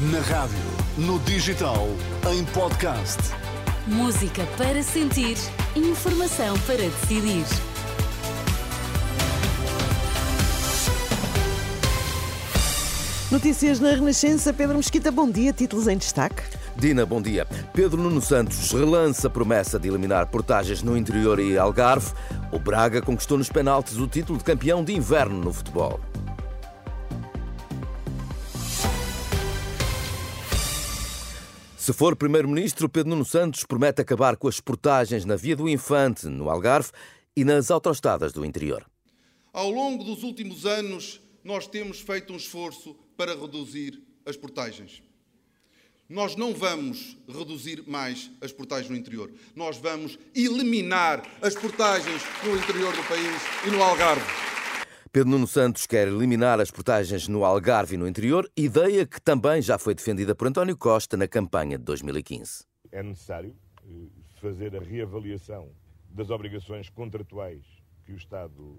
Na rádio, no digital, em podcast. Música para sentir, informação para decidir. Notícias na Renascença. Pedro Mesquita, bom dia. Títulos em destaque. Dina, bom dia. Pedro Nuno Santos relança a promessa de eliminar portagens no interior e Algarve. O Braga conquistou nos penaltis o título de campeão de inverno no futebol. Se for Primeiro-Ministro, Pedro Nuno Santos promete acabar com as portagens na Via do Infante, no Algarve, e nas autoestradas do interior. Ao longo dos últimos anos, nós temos feito um esforço para reduzir as portagens. Nós não vamos reduzir mais as portagens no interior. Nós vamos eliminar as portagens no interior do país e no Algarve. Pedro Nuno Santos quer eliminar as portagens no Algarve e no interior, ideia que também já foi defendida por António Costa na campanha de 2015. É necessário eh, fazer a reavaliação das obrigações contratuais que o Estado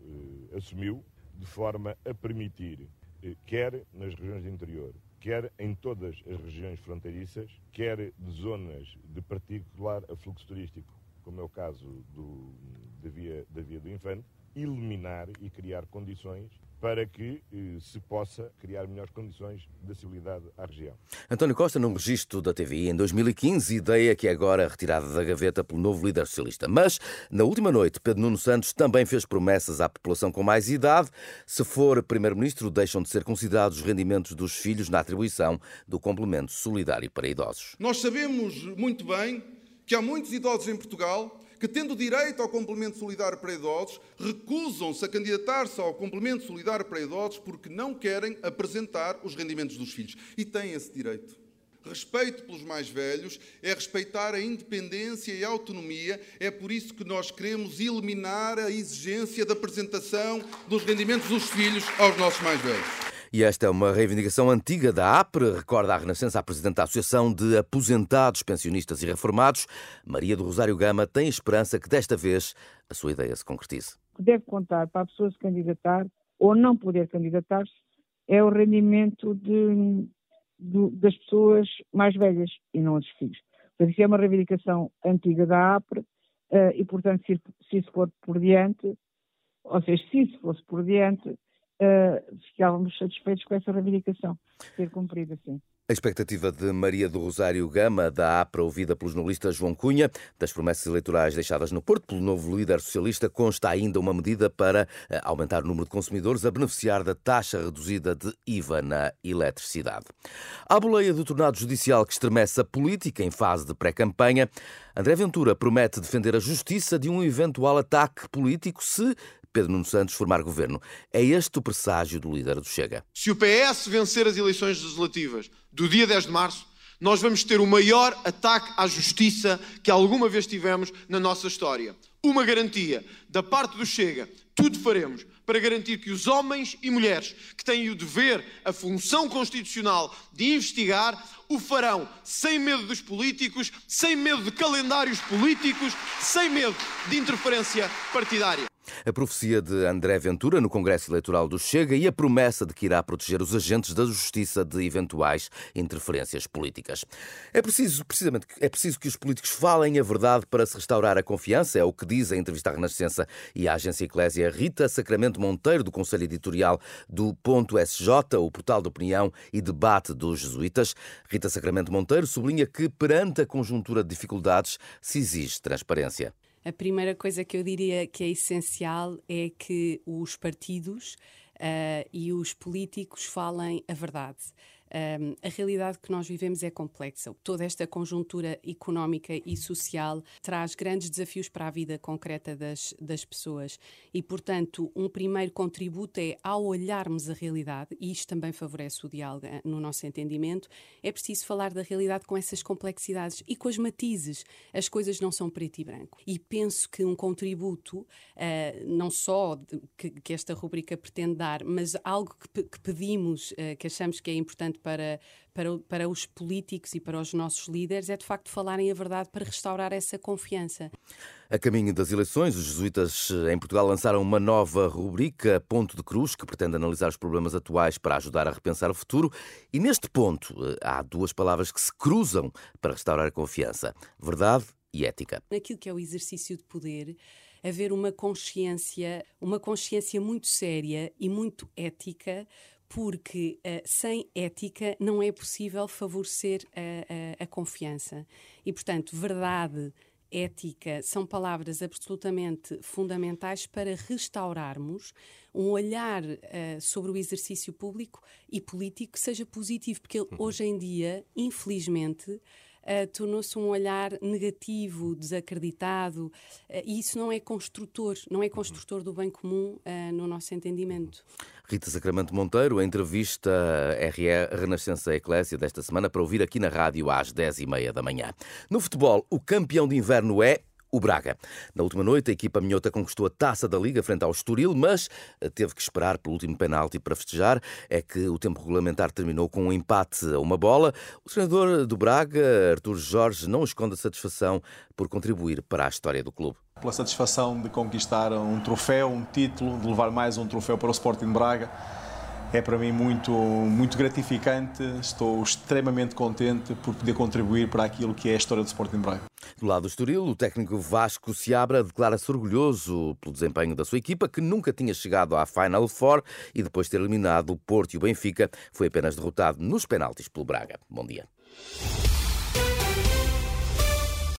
eh, assumiu, de forma a permitir, eh, quer nas regiões do interior, quer em todas as regiões fronteiriças, quer de zonas de particular afluxo turístico, como é o caso do, da, via, da Via do Infante, eliminar e criar condições para que eh, se possa criar melhores condições de acessibilidade à região. António Costa, num registro da TVI em 2015, ideia que é agora retirada da gaveta pelo novo líder socialista. Mas, na última noite, Pedro Nuno Santos também fez promessas à população com mais idade. Se for primeiro-ministro, deixam de ser considerados os rendimentos dos filhos na atribuição do complemento solidário para idosos. Nós sabemos muito bem que há muitos idosos em Portugal que, tendo direito ao complemento solidário para idosos, recusam-se a candidatar-se ao complemento solidário para idosos porque não querem apresentar os rendimentos dos filhos. E têm esse direito. Respeito pelos mais velhos é respeitar a independência e a autonomia. É por isso que nós queremos eliminar a exigência da apresentação dos rendimentos dos filhos aos nossos mais velhos. E esta é uma reivindicação antiga da APRE, recorda a Renascença a Presidente da Associação de Aposentados, Pensionistas e Reformados. Maria do Rosário Gama tem esperança que desta vez a sua ideia se concretize. Deve contar para a pessoa se candidatar ou não poder candidatar-se é o rendimento de, de, das pessoas mais velhas e não dos filhos. Portanto, isso é uma reivindicação antiga da APRE uh, e, portanto, se, se isso for por diante, ou seja, se isso fosse por diante, uh, ficávamos satisfeitos com essa reivindicação ser cumprida, sim. A expectativa de Maria do Rosário Gama, da APRA, ouvida pelos jornalistas João Cunha, das promessas eleitorais deixadas no Porto pelo novo líder socialista, consta ainda uma medida para eh, aumentar o número de consumidores a beneficiar da taxa reduzida de IVA na eletricidade. À boleia do tornado judicial que estremece a política em fase de pré-campanha, André Ventura promete defender a justiça de um eventual ataque político se Pedro Nuno Santos formar governo. É este o presságio do líder do Chega. Se o PS vencer as eleições legislativas do dia 10 de março, nós vamos ter o maior ataque à justiça que alguma vez tivemos na nossa história. Uma garantia da parte do Chega, tudo faremos para garantir que os homens e mulheres que têm o dever, a função constitucional de investigar, o farão sem medo dos políticos, sem medo de calendários políticos, sem medo de interferência partidária. A profecia de André Ventura no Congresso Eleitoral do Chega e a promessa de que irá proteger os agentes da justiça de eventuais interferências políticas. É preciso, precisamente, é preciso que os políticos falem a verdade para se restaurar a confiança, é o que diz a entrevista à Renascença e à agência Eclésia Rita Sacramento Monteiro, do Conselho Editorial do Ponto SJ, o portal de opinião e debate dos jesuítas. Rita Sacramento Monteiro sublinha que, perante a conjuntura de dificuldades, se exige transparência. A primeira coisa que eu diria que é essencial é que os partidos uh, e os políticos falem a verdade. Um, a realidade que nós vivemos é complexa. Toda esta conjuntura económica e social traz grandes desafios para a vida concreta das, das pessoas. E, portanto, um primeiro contributo é, ao olharmos a realidade, e isto também favorece o diálogo eh, no nosso entendimento, é preciso falar da realidade com essas complexidades e com as matizes. As coisas não são preto e branco. E penso que um contributo, uh, não só de, que, que, esta rubrica pretende dar, mas algo que, que pedimos, uh, que achamos que é importante para, para, para os políticos e para os nossos líderes é de facto falarem a verdade para restaurar essa confiança. A caminho das eleições, os jesuítas em Portugal lançaram uma nova rubrica, Ponto de Cruz, que pretende analisar os problemas atuais para ajudar a repensar o futuro. E neste ponto eh, há duas palavras que se cruzam para restaurar a confiança: verdade e ética. Naquilo que é o exercício de poder, haver uma consciência, uma consciência muito séria e muito ética porque uh, sem ética não é possível favorecer a, a, a confiança. E, portanto, verdade, ética são palavras absolutamente fundamentais para restaurarmos um olhar uh, sobre o exercício público e político que seja positivo, porque ele, uhum. hoje em dia, infelizmente, uh, tornou-se um olhar negativo, desacreditado, uh, e isso não é construtor, não é construtor do bem comum uh, no nosso entendimento. Rita Sacramento Monteiro, a entrevista RE Renascença Eclésia desta semana para ouvir aqui na rádio às 10h30 da manhã. No futebol, o campeão de inverno é o Braga. Na última noite, a equipa minhota conquistou a taça da Liga frente ao Estoril, mas eh, teve que esperar pelo último penalti para festejar. É que o tempo regulamentar terminou com um empate a uma bola. O treinador do Braga, Artur Jorge, não esconde a satisfação por contribuir para a história do clube. Pela satisfação de conquistar um troféu, um título, de levar mais um troféu para o Sporting Braga é para mim muito, muito gratificante. Estou extremamente contente por poder contribuir para aquilo que é a história do Sporting Braga. Do lado do Estoril, o técnico Vasco Seabra declara-se orgulhoso pelo desempenho da sua equipa, que nunca tinha chegado à Final Four e depois de ter eliminado o Porto e o Benfica, foi apenas derrotado nos penaltis pelo Braga. Bom dia.